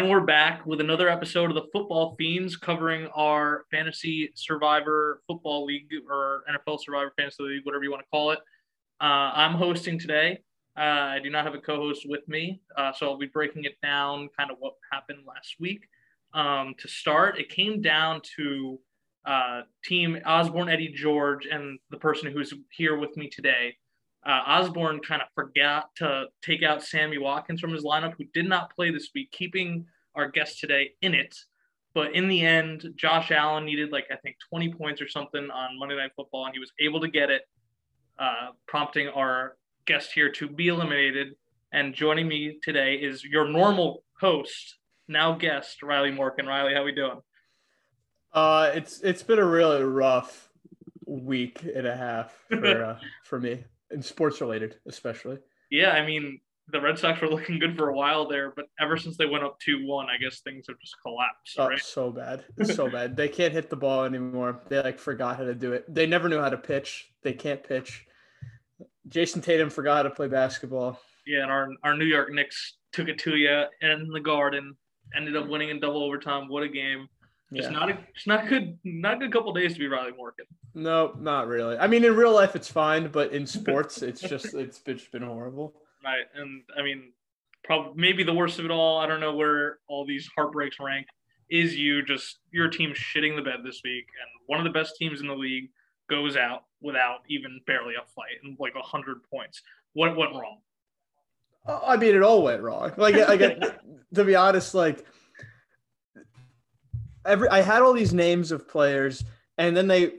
And we're back with another episode of the Football Fiends covering our Fantasy Survivor Football League or NFL Survivor Fantasy League, whatever you want to call it. Uh, I'm hosting today. Uh, I do not have a co host with me, uh, so I'll be breaking it down kind of what happened last week. Um, to start, it came down to uh, team Osborne, Eddie George, and the person who's here with me today uh, Osborne kind of forgot to take out Sammy Watkins from his lineup, who did not play this week, keeping our guest today in it. But in the end, Josh Allen needed like I think 20 points or something on Monday Night Football, and he was able to get it, uh, prompting our guest here to be eliminated. And joining me today is your normal host, now guest Riley Morgan. Riley, how are we doing? Uh, it's it's been a really rough week and a half for uh, for me and sports related, especially. Yeah, I mean, the Red Sox were looking good for a while there, but ever since they went up 2 1, I guess things have just collapsed. Oh, right? so bad. So bad. They can't hit the ball anymore. They like forgot how to do it. They never knew how to pitch. They can't pitch. Jayson Tatum forgot how to play basketball. Yeah, and our, our New York Knicks took it to you in the garden, ended up winning in double overtime. What a game. Yeah. not a, just not good, not a good couple days to be Riley Morgan. No, not really. I mean, in real life it's fine, but in sports, it's just it's been horrible. Right, and I mean, probably maybe the worst of it all. I don't know where all these heartbreaks rank. Is you just your team shitting the bed this week, and one of the best teams in the league goes out without even barely a fight and like a hundred points. What went wrong? I mean, it all went wrong. Like, I get to be honest, like every I had all these names of players, and then they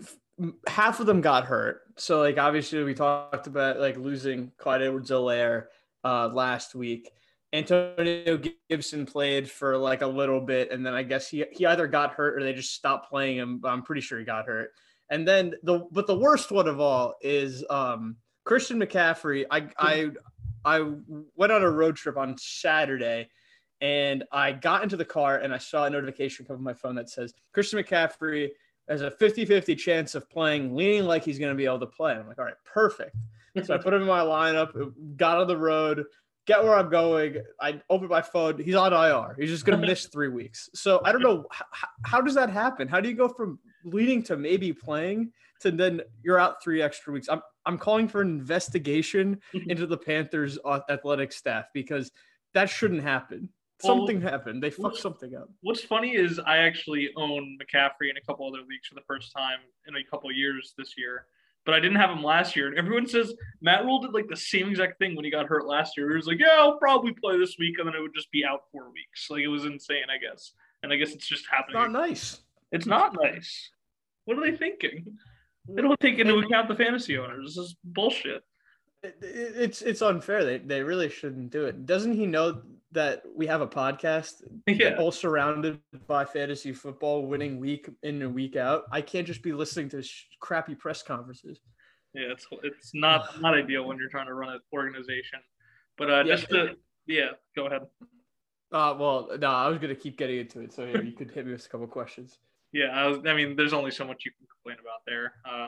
half of them got hurt. So like obviously we talked about like losing Clyde Edwards-Helaire uh, last week. Antonio Gibson played for like a little bit, and then I guess he he either got hurt or they just stopped playing him. But I'm pretty sure he got hurt. And then the but the worst one of all is um, Christian McCaffrey. I I I went on a road trip on Saturday and I got into the car and I saw a notification come on my phone that says Christian McCaffrey has a 50 50 chance of playing, leaning like he's going to be able to play. I'm like, all right, perfect. So I put him in my lineup, got on the road, get where I'm going. I open my phone. He's on IR. He's just going to miss three weeks. So I don't know. How, how does that happen? How do you go from leading to maybe playing to then you're out three extra weeks? I'm, I'm calling for an investigation mm-hmm. into the Panthers athletic staff because that shouldn't happen something well, happened. They fucked something up. What's funny is I actually own McCaffrey in a couple other leagues for the first time in a couple years this year, but I didn't have him last year. And everyone says Matt Rhule did like the same exact thing when he got hurt last year. He was like, "Yeah, I'll probably play this week," and then it would just be out four weeks. Like it was insane, I guess. And I guess it's just happening. It's not nice. It's not nice. What are they thinking? They don't take into account the fantasy owners. This is bullshit. it's it's unfair. They they really shouldn't do it. Doesn't he know that we have a podcast yeah. all surrounded by fantasy football winning week in and week out. I can't just be listening to sh- crappy press conferences. Yeah it's it's not not ideal when you're trying to run an organization. But uh yeah. just to yeah go ahead. Uh well no i was gonna keep getting into it so yeah you could hit me with a couple questions. Yeah I, was, I mean there's only so much you can complain about there uh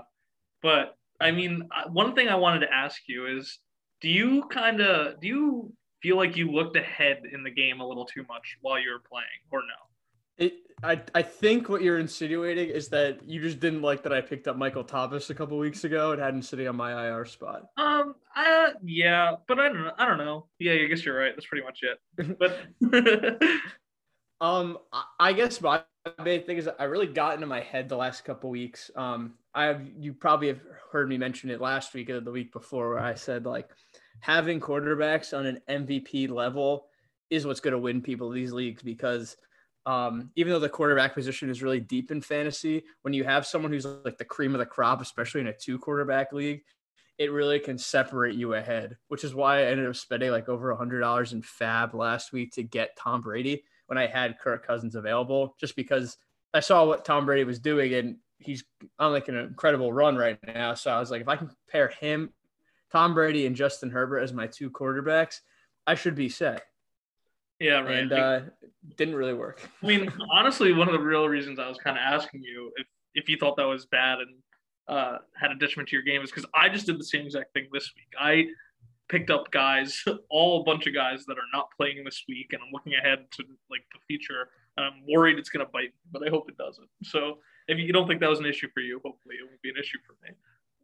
but i mean uh, one thing i wanted to ask you is do you kind of do you feel like you looked ahead in the game a little too much while you were playing, or no? It, I, I think what you're insinuating is that you just didn't like that I picked up Michael Thomas a couple weeks ago and had him sitting on my IR spot. Um, uh, yeah, but I don't know. I don't know. Yeah, I guess you're right. That's pretty much it. But um, I guess my main thing is I really got into my head the last couple weeks. Um, I have you probably have heard me mention it last week or the week before where I said like having quarterbacks on an MVP level is what's going to win people these leagues because um, even though the quarterback position is really deep in fantasy, when you have someone who's like the cream of the crop, especially in a two quarterback league, it really can separate you ahead, which is why I ended up spending like over a hundred dollars in fab last week to get Tom Brady when I had Kirk Cousins available, just because I saw what Tom Brady was doing and he's on like an incredible run right now. So I was like, if I can pair him Tom Brady and Justin Herbert as my two quarterbacks, I should be set. Yeah, right. And uh, didn't really work. I mean, honestly, one of the real reasons I was kind of asking you if, if you thought that was bad and uh, had a detriment to your game is because I just did the same exact thing this week. I picked up guys, all a bunch of guys that are not playing this week, and I'm looking ahead to like the future. And I'm worried it's going to bite, but I hope it doesn't. So if you don't think that was an issue for you, hopefully it won't be an issue for me.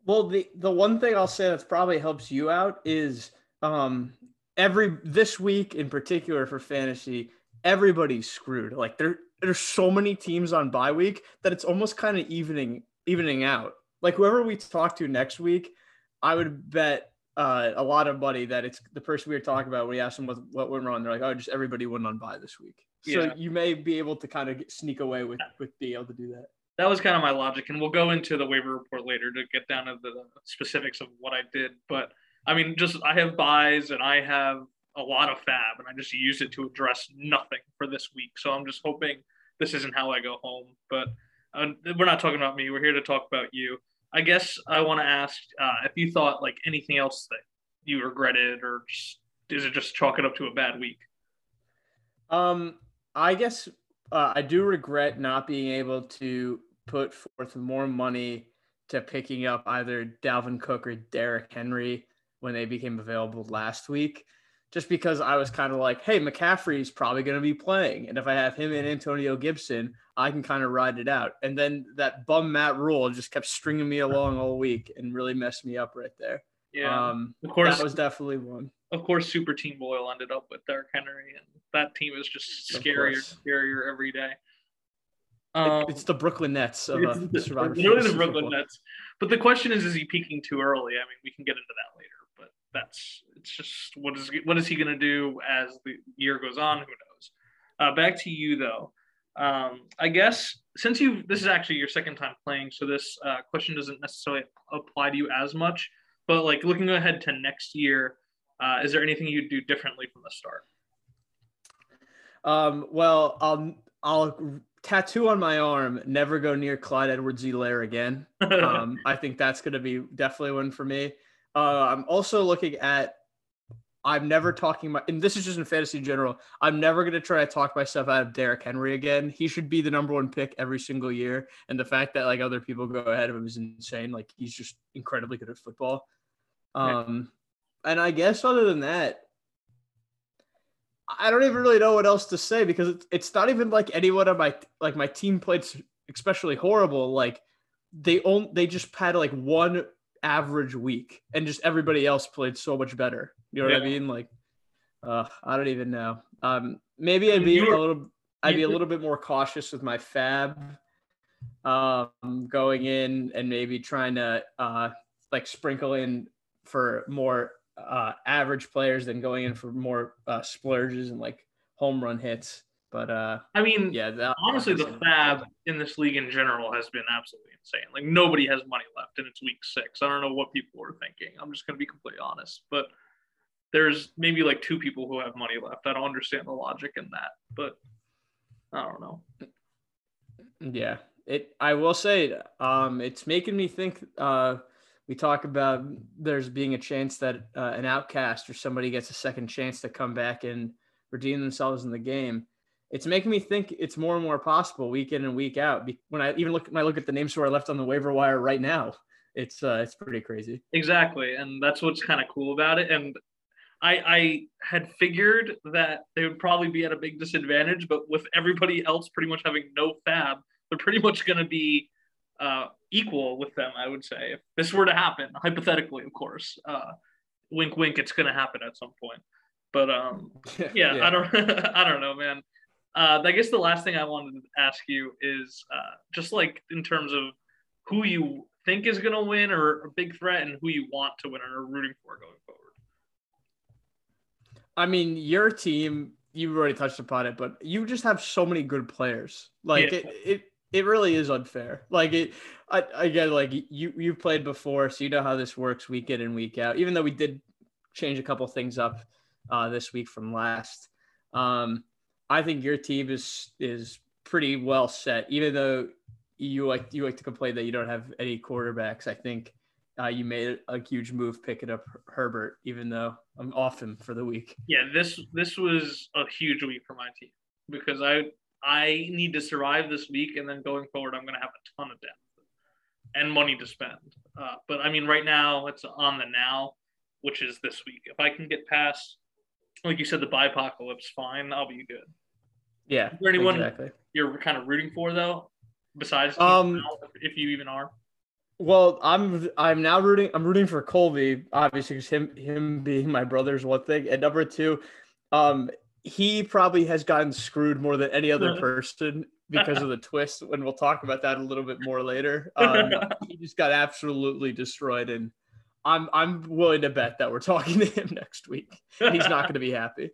Well, the the one thing I'll say that probably helps you out is um every this week in particular for fantasy, everybody's screwed. Like there there's so many teams on bye week that it's almost kind of evening evening out. Like whoever we talk to next week, I would bet uh, a lot of money that it's the person we were talking about when we asked them what, what went wrong. They're like, oh, just everybody went on bye this week. So yeah. you may be able to kind of sneak away with with being able to do that. That was kind of my logic, and we'll go into the waiver report later to get down to the specifics of what I did. But I mean, just I have byes and I have a lot of fab, and I just used it to address nothing for this week. So I'm just hoping this isn't how I go home. But uh, we're not talking about me. We're here to talk about you. I guess I want to ask uh, if you thought like anything else that you regretted, or just, is it just chalk it up to a bad week? Um, I guess uh, I do regret not being able to put forth more money to picking up either Dalvin Cook or Derrick Henry when they became available last week just because I was kind of like, hey, McCaffrey's probably going to be playing. And if I have him and Antonio Gibson, I can kind of ride it out. And then that bum Matt Rhule just kept stringing me along all week and really messed me up right there. Yeah. Um, of course. That was definitely one. Of course, Super Team Boyle ended up with Derrick Henry, and that team is just scarier, scarier every day. Um, it's the Brooklyn Nets of uh, the Survivor the Brooklyn. Nets. But the question is, is he peaking too early? I mean, we can get into that later, but that's it's just what is what is he going to do as the year goes on? Who knows? Uh, back to you though. Um, I guess since you this is actually your second time playing, so this uh, question doesn't necessarily apply to you as much. But like looking ahead to next year, uh, is there anything you'd do differently from the start? Um, well, I'll I'll tattoo on my arm. Never go near Clyde Edwards-Helaire again. Um, I think that's going to be definitely one for me. Uh, I'm also looking at I'm never talking about, and this is just in fantasy in general. I'm never going to try to talk myself out of Derrick Henry again. He should be the number one pick every single year. And the fact that like other people go ahead of him is insane. Like he's just incredibly good at football. Um, and I guess other than that, I don't even really know what else to say because it's, it's not even like anyone on my like my team played especially horrible. Like they only they just had like one average week and just everybody else played so much better. You know yeah. what I mean? Like, uh, I don't even know. Um, maybe I'd be a little, I'd be a little bit more cautious with my fab, um, going in and maybe trying to, uh, like sprinkle in for more, uh, average players than going in for more, uh, splurges and like home run hits. But uh, I mean, yeah, that, honestly, the fab in this league in general has been absolutely insane. Like nobody has money left, and it's week six. I don't know what people are thinking. I'm just gonna be completely honest, but there's maybe like two people who have money left. I don't understand the logic in that, but I don't know. Yeah, it. I will say, um, it's making me think. Uh, we talk about there's being a chance that uh, an outcast or somebody gets a second chance to come back and redeem themselves in the game. It's making me think it's more and more possible week in and week out. When I even look, when I look at the names who are left on the waiver wire right now, it's uh, it's pretty crazy. Exactly, and that's what's kind of cool about it. And I, I had figured that they would probably be at a big disadvantage, but with everybody else pretty much having no fab, they're pretty much going to be uh, equal with them. I would say if this were to happen, hypothetically, of course, uh, wink, wink, it's going to happen at some point. But um, yeah, yeah. I don't, I don't know, man. Uh, I guess the last thing I wanted to ask you is uh, just like in terms of who you think is going to win or a big threat and who you want to win or are rooting for going forward. I mean, your team, you already touched upon it, but you just have so many good players. Like yeah. it, it, it really is unfair. Like it, I, again, like you, you've played before, so you know how this works week in and week out. Even though we did change a couple things up uh, this week from last, um, I think your team is is pretty well set. Even though you like you like to complain that you don't have any quarterbacks, I think uh, you made a huge move picking up Herbert, even though I'm off him for the week. Yeah, this this was a huge week for my team because I I need to survive this week, and then going forward, I'm going to have a ton of debt and money to spend. Uh, but I mean, right now it's on the now. which is this week. If I can get past, like you said, the byepocalypse, fine, I'll be good. Yeah. Is there anyone exactly. you're kind of rooting for though, besides Um, if you even are? Well, I'm I'm now rooting. I'm rooting for Colby, obviously, because him him being my brother's one thing, and number two, um, he probably has gotten screwed more than any other person because of the twist. And we'll talk about that a little bit more later. Um, he just got absolutely destroyed, and I'm I'm willing to bet that we're talking to him next week. He's not going to be happy.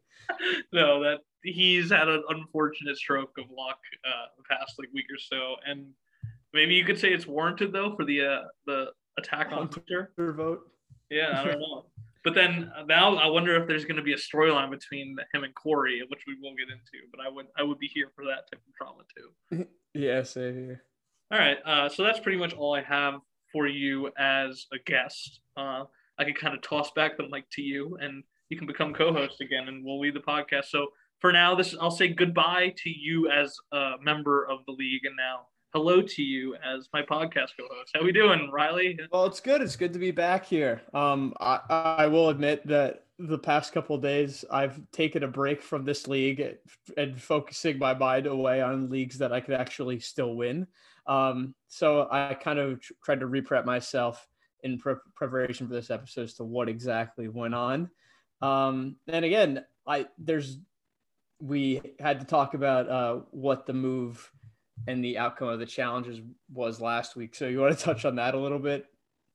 no, that he's had an unfortunate stroke of luck uh, the past like week or so, and maybe you could say it's warranted though for the uh, the attack on. Hunter vote. Yeah, I don't know. But then now I wonder if there's going to be a storyline between him and Corey, which we will get into. But I would I would be here for that type of drama too. Yeah, same here. All right, uh, so that's pretty much all I have for you as a guest. Uh, I could kind of toss back the mic to you, and you can become co-host again, and we'll lead the podcast. So for now, this I'll say goodbye to you as a member of the league, and now hello to you as my podcast co-host. How we doing, Riley? Well, it's good. It's good to be back here. Um, I, I will admit that the past couple days I've taken a break from this league and focusing my mind away on leagues that I could actually still win. Um, so I kind of tried to reprep myself in pre- preparation for this episode as to what exactly went on. Um, and again, I there's we had to talk about uh, what the move and the outcome of the challenges was last week. So you want to touch on that a little bit?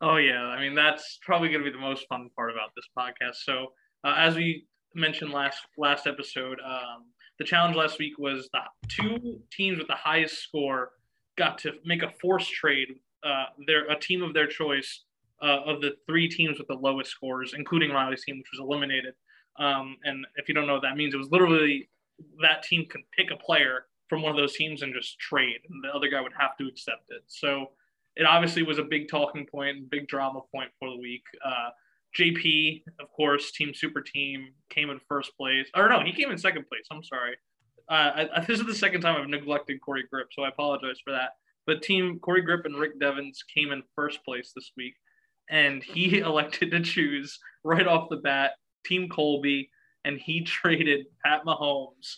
Oh yeah, I mean that's probably going to be the most fun part about this podcast. So uh, as we mentioned last last episode, um, the challenge last week was the two teams with the highest score got to make a force trade. Uh, their a team of their choice uh, of the three teams with the lowest scores, including Riley's team, which was eliminated. Um, and if you don't know what that means, it was literally that team can pick a player from one of those teams and just trade, and the other guy would have to accept it. So it obviously was a big talking point big drama point for the week. Uh, JP, of course, Team Super Team came in first place. Or no, he came in second place. I'm sorry. Uh, I, this is the second time I've neglected Corey Grip, so I apologize for that. But Team Corey Grip and Rick Devens came in first place this week, and he elected to choose right off the bat Team Colby, and he traded Pat Mahomes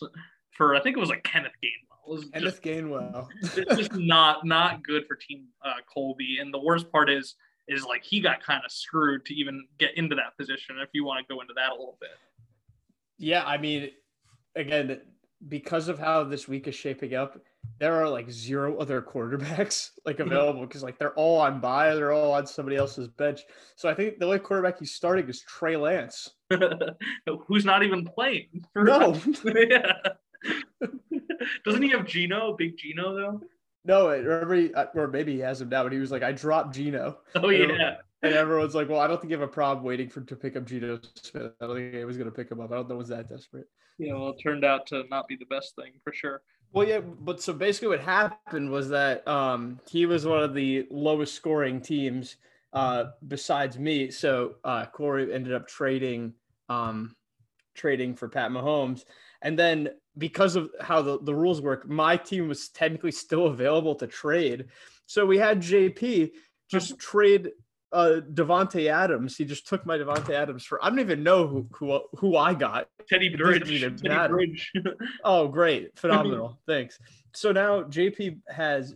for I think it was like Kenneth Gainwell. It was just, Kenneth Gainwell. it's just not not good for Team uh, Colby. And the worst part is is like he got kind of screwed to even get into that position. If you want to go into that a little bit. Yeah, I mean, again, because of how this week is shaping up, there are like zero other quarterbacks like available because like they're all on bye, they're all on somebody else's bench. So I think the only quarterback he's starting is Trey Lance. Who's not even playing? No, yeah. Doesn't he have Gino, big Gino though? no, remember, he, uh, or maybe he has him now, but he was like, I dropped Gino. Oh And yeah. And everyone's like, well, I don't think you have a problem waiting for to pick up Gino Smith. I don't think he was going to pick him up. I don't know was that desperate. Yeah, well, it turned out to not be the best thing for sure. Well, yeah, but so basically what happened was that um, he was one of the lowest scoring teams uh, besides me. So uh, Corey ended up trading um, trading for Pat Mahomes, and then because of how the, the rules work, my team was technically still available to trade. So we had JP just trade uh, Davante Adams. He just took my Davante Adams for I don't even know who who, who I got. Teddy Bridge. Teddy. Bridge. Oh, great. Phenomenal. Thanks. So now JP has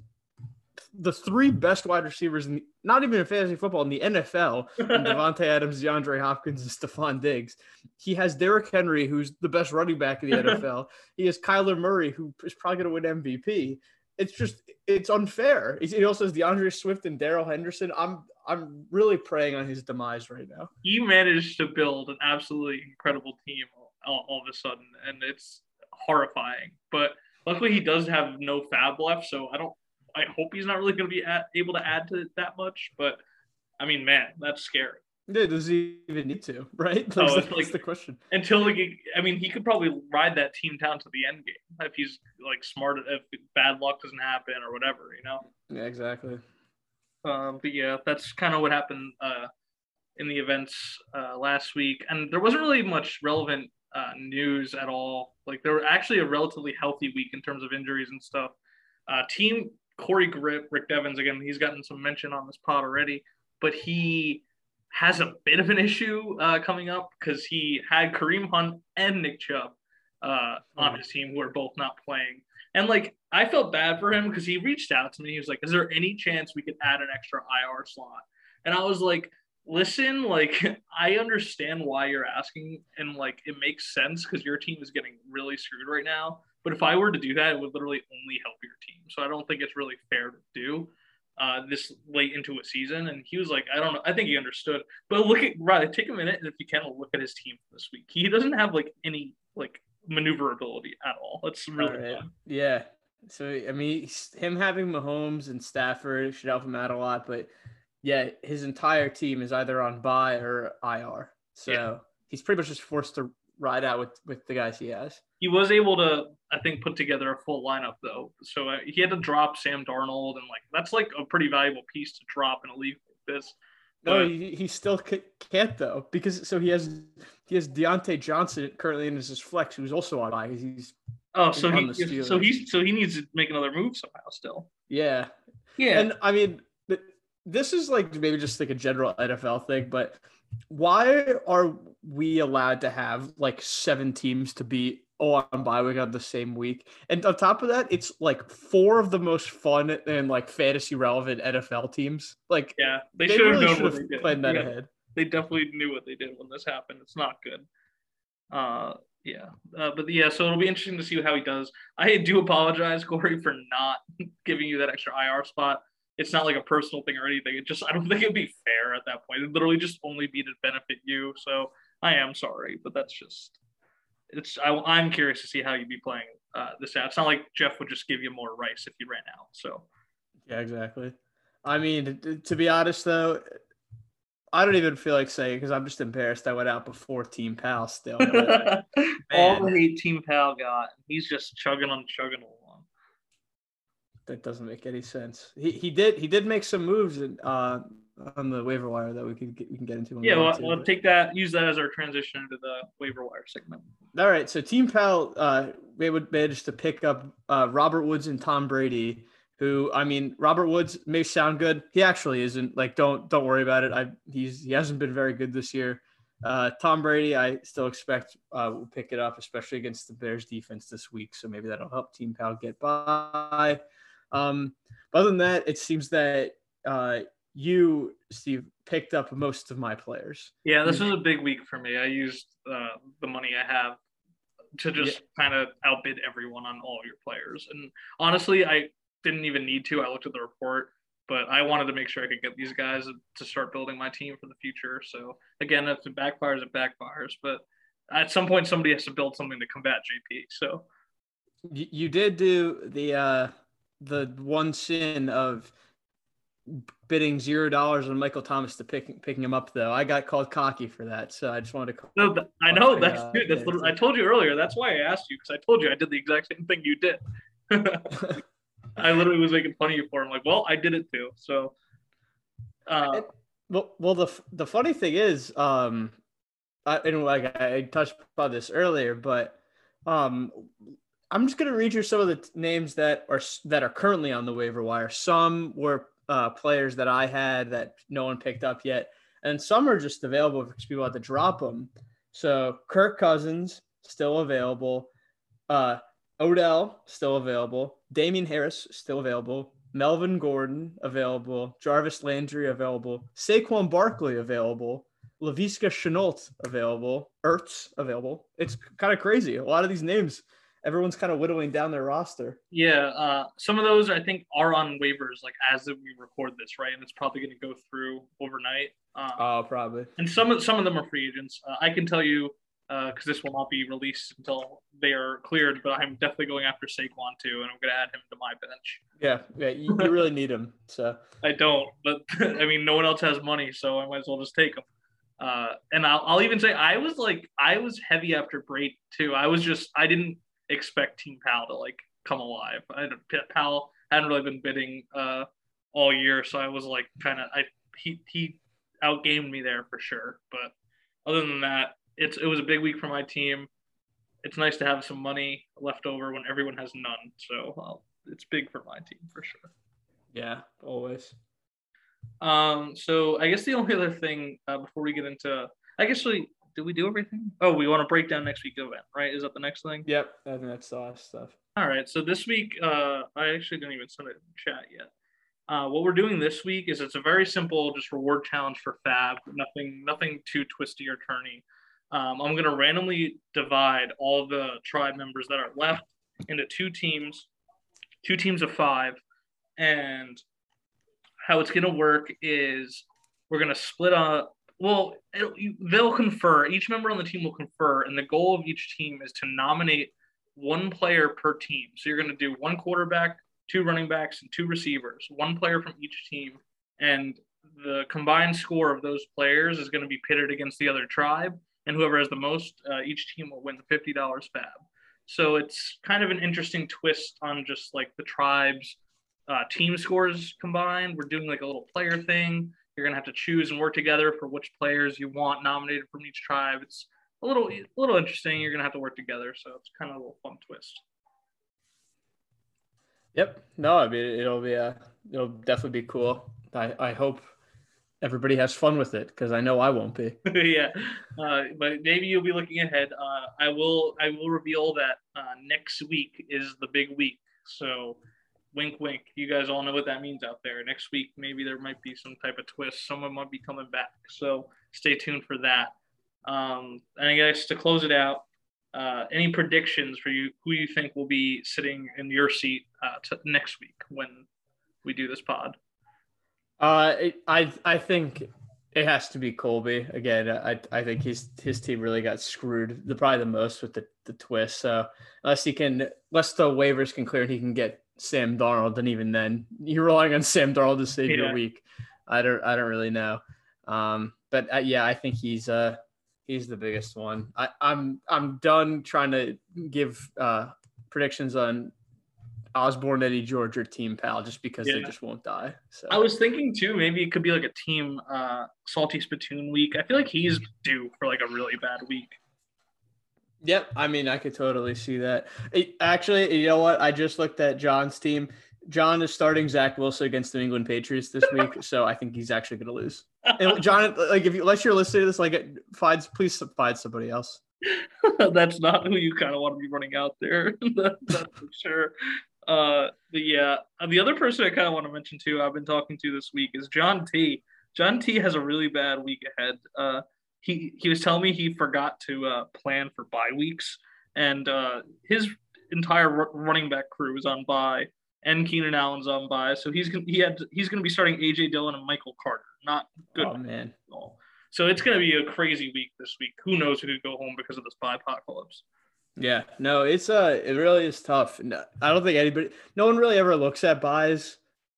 the three best wide receivers, in the, not even in fantasy football, in the NFL, and Davante Adams, DeAndre Hopkins, and Stefon Diggs. He has Derrick Henry, who's the best running back in the NFL. He has Kyler Murray, who is probably going to win MVP. It's just, it's unfair. He also has D'Andre Swift and Darrell Henderson. I'm, I'm really preying on his demise right now. he managed to build an absolutely incredible team all, all of a sudden, and it's horrifying. But luckily, he does have no fab left, so I don't. I hope he's not really going to be at, able to add to it that much. But I mean, man, that's scary. Yeah, does he even need to? Right? Oh, Like, it's that's like- the question. Until like, I mean, he could probably ride that team down to the end game if he's like smart. If bad luck doesn't happen or whatever, you know. Yeah, exactly. Um, but yeah, that's kind of what happened uh, in the events uh, last week, and there wasn't really much relevant uh, news at all. Like there were actually a relatively healthy week in terms of injuries and stuff. Uh, team Corey Grip, Rick Devens again, he's gotten some mention on this pod already, but he has a bit of an issue uh, coming up because he had Kareem Hunt and Nick Chubb uh, on hmm. his team who are both not playing. And like I felt bad for him because he reached out to me. He was like, "Is there any chance we could add an extra IR slot?" And I was like, "Listen, like I understand why you're asking, and like it makes sense because your team is getting really screwed right now. But if I were to do that, it would literally only help your team. So I don't think it's really fair to do." Uh, this late into a season, and he was like, I don't know, I think he understood. But look at right, take a minute, and if you can, look at his team this week. He doesn't have like any like maneuverability at all. It's really right. yeah. So I mean, him having Mahomes and Stafford should help him out a lot, but yeah, his entire team is either on bye or IR. So yeah. he's pretty much just forced to ride out with with the guys he has. He was able to, I think, put together a full lineup though. So uh, he had to drop Sam Darnold, and like that's like a pretty valuable piece to drop in a league like this. No, he, he still can't though because so he has he has Diontae Johnson currently in his flex, who's also on bye. He's oh, so he so he's so he needs to make another move somehow still. Yeah, yeah, and I mean this is like maybe just like a general NFL thing, but why are we allowed to have like seven teams to be on bye week on the same week. And on top of that, it's like four of the most fun and like fantasy relevant NFL teams. Like, yeah, they, they should really have known planned that yeah, ahead. They definitely knew what they did when this happened. It's not good. Uh, yeah, uh, but yeah, so it'll be interesting to see how he does. I do apologize, Corey, for not giving you that extra IR spot. It's not like a personal thing or anything. It just I don't think it'd be fair at that point. It'd literally just only be to benefit you. So I am sorry, but that's just it's I, am curious to see how you'd be playing uh, this out. It's not like Jeff would just give you more rice if you ran out. So yeah, exactly. I mean, to be honest though, I don't even feel like saying because I'm just embarrassed. I went out before Team Pal still. All the hate Team Pal got, he's just chugging on chugging along. That doesn't make any sense. He he did he did make some moves and uh on the waiver wire that we could get, we can get into. Yeah, we we'll, we'll take that, use that as our transition into the waiver wire segment. All right, so Team Pal, uh, we would manage to pick up uh, Robert Woods and Tom Brady. Who I mean, Robert Woods may sound good. He actually isn't. Like, don't don't worry about it. I he's he hasn't been very good this year. Uh, Tom Brady, I still expect uh, will pick it up, especially against the Bears defense this week. So maybe that'll help Team Pal get by. Um, but other than that, it seems that uh, you, Steve, picked up most of my players. Yeah, this was a big week for me. I used uh, the money I have to just yeah. kind of outbid everyone on all your players. And honestly, I didn't even need to. I looked at the report, but I wanted to make sure I could get these guys to start building my team for the future. So again, if it backfires, it backfires. But at some point, somebody has to build something to combat JP. So you did do the uh, the one sin of bidding zero dollars on Michael Thomas to pick picking him up though. I got called cocky for that, so I just wanted to. No, I know that's uh, good. That's I told you earlier. That's why I asked you because I told you I did the exact same thing you did. I literally was making fun of you for. I'm like, well, I did it too. So. Uh, well, well, the the funny thing is, um, I and like I touched upon this earlier, but um, I'm just gonna read you some of the t- names that are that are currently on the waiver wire. Some were uh, players that I had that no one picked up yet, and some are just available because people had to drop them. So Kirk Cousins still available, uh, Odell still available, Damien Harris still available, Melvin Gordon available, Jarvis Landry available, Saquon Barkley available, Laviska Shenault available, Ertz available. It's kind of crazy. A lot of these names everyone's kind of whittling down their roster. Yeah, uh, some of those I think are on waivers like as we record this, right? And it's probably going to go through overnight. Um, oh, probably. And some of some of them are free agents. Uh, I can tell you because uh, this will not be released until they are cleared. But I'm definitely going after Saquon too, and I'm going to add him to my bench. Yeah, yeah, you, you really need him. So I don't, but I mean, no one else has money, so I might as well just take him. Uh, and I'll, I'll even say I was like I was heavy after Brady too. I was just I didn't expect Team Pal to like come alive. I Pal hadn't really been bidding uh, all year, so I was like kind of I he he outgamed me there for sure. But other than that, it's it was a big week for my team. It's nice to have some money left over when everyone has none. So well, it's big for my team for sure. Yeah, always. Um, so I guess the only other thing uh, before we get into, I guess we did we do everything? Oh, we want to break down next week's event, right? Is that the next thing? Yep, I think that's the last stuff. All right. So this week, uh, I actually didn't even send it in chat yet. Uh, what we're doing this week is it's a very simple, just reward challenge for Fab. Nothing, nothing too twisty or turny. Um, I'm gonna randomly divide all the tribe members that are left into two teams, two teams of five, and how it's gonna work is we're gonna split up. Well, they'll confer. Each member on the team will confer, and the goal of each team is to nominate one player per team. So you're gonna do one quarterback, two running backs, and two receivers. One player from each team, and the combined score of those players is going to be pitted against the other tribe, and whoever has the most, uh, each team will win the fifty dollars fab. So it's kind of an interesting twist on just like the tribes uh, team scores combined. We're doing like a little player thing. You're gonna have to choose and work together for which players you want nominated from each tribe. It's a little a little interesting. You're gonna have to work together, so it's kind of a little fun twist. Yep. No, I mean it'll be a it'll definitely be cool. I I hope everybody has fun with it because I know I won't be. yeah, uh, but maybe you'll be looking ahead. Uh, I will. I will reveal that uh, next week is the big week. So wink, wink. You guys all know what that means out there. Next week, maybe there might be some type of twist. Someone might be coming back. So stay tuned for that. Um, and I guess to close it out, uh, any predictions for you? Who you think will be sitting in your seat uh, t- next week when we do this pod? Uh, I I think it has to be Colby again. I I think his his team really got screwed the probably the most with the the twist. So unless he can, unless the waivers can clear and he can get Sam Darnold, and even then, you're relying on Sam Darnold to save yeah. your week. I don't, I don't really know. Um, but uh, yeah, I think he's uh he's the biggest one. I, I'm I'm done trying to give uh predictions on Osborne, Eddie George, or Team Pal just because yeah. they just won't die. So I was thinking too, maybe it could be like a team uh salty spittoon week. I feel like he's due for like a really bad week. Yep, I mean, I could totally see that. It, actually, you know what? I just looked at John's team. John is starting Zach Wilson against the England Patriots this week, so I think he's actually going to lose. And John, like, if you unless you're listening to this, like, find please find somebody else. that's not who you kind of want to be running out there. that, that's for sure. Uh, but yeah, uh, the other person I kind of want to mention too, I've been talking to this week is John T. John T. has a really bad week ahead. Uh, he he was telling me he forgot to uh, plan for bye weeks, and uh, his entire r- running back crew is on bye, and Keenan Allen's on bye, so he's gonna, he had he's going to be starting AJ Dillon and Michael Carter. Not good. Oh man. So it's going to be a crazy week this week. Who knows who could go home because of this bye apocalypse? Yeah, no, it's uh, it really is tough. No, I don't think anybody, no one really ever looks at byes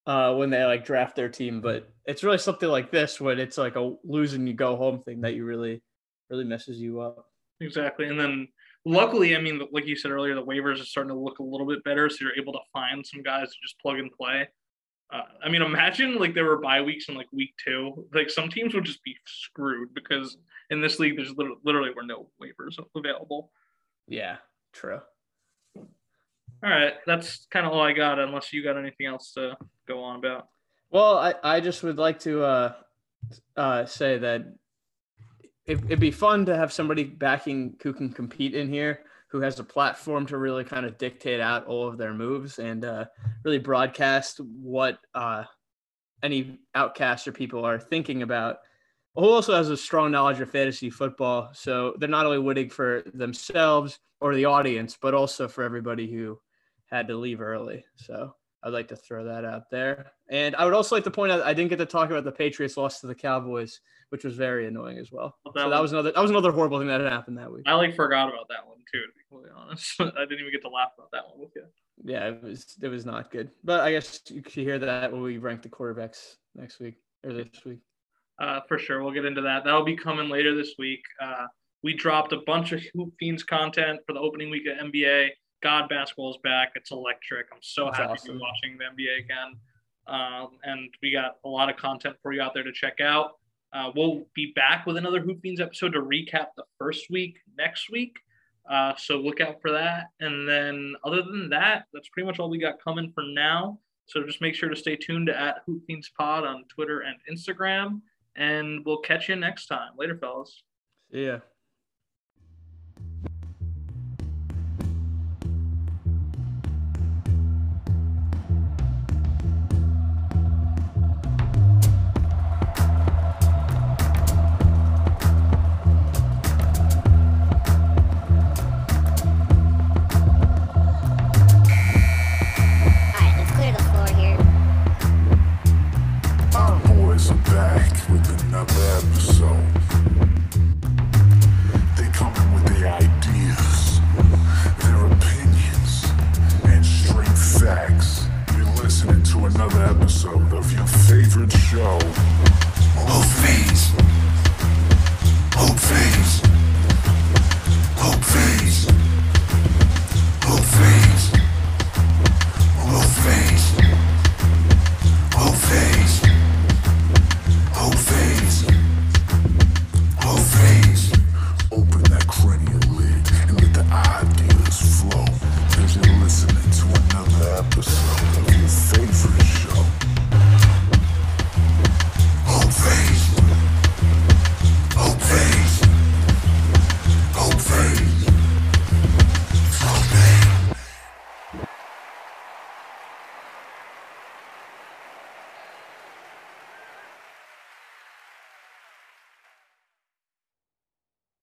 uh, when they like draft their team, but it's really something like this when it's like a losing you go home thing that you really, really messes you up. Exactly, and then luckily, I mean, like you said earlier, the waivers are starting to look a little bit better, so you're able to find some guys to just plug and play. Uh, I mean, imagine like there were bye weeks in like week two. Like some teams would just be screwed because in this league, there's literally, literally were no waivers available. Yeah, true. All right, that's kind of all I got. Unless you got anything else to go on about. Well, I, I just would like to uh, uh, say that it, it'd be fun to have somebody backing who can compete in here, who has a platform to really kind of dictate out all of their moves and uh, really broadcast what uh, any outcaster people are thinking about. Who also has a strong knowledge of fantasy football, so they're not only winning for themselves or the audience, but also for everybody who had to leave early. So I'd like to throw that out there. And I would also like to point out I didn't get to talk about the Patriots loss to the Cowboys, which was very annoying as well. well that so that was another that was another horrible thing that happened that week. I like forgot about that one too, to be completely honest. I didn't even get to laugh about that one with you. Yeah, it was it was not good. But I guess you should hear that when we rank the quarterbacks next week or this week. Uh, for sure, we'll get into that. That'll be coming later this week. Uh, we dropped a bunch of Hoop Fiends content for the opening week of NBA. God, basketball is back. It's electric. I'm so That's happy awesome. to be watching the NBA again. Um, and we got a lot of content for you out there to check out. Uh, we'll be back with another Hoop Fiends episode to recap the first week next week. Uh, so look out for that. And then, other than that, that's pretty much all we got coming for now. So just make sure to stay tuned to at Hoop Fiends Pod on Twitter and Instagram. And we'll catch you next time. Later, fellas. Yeah. Show.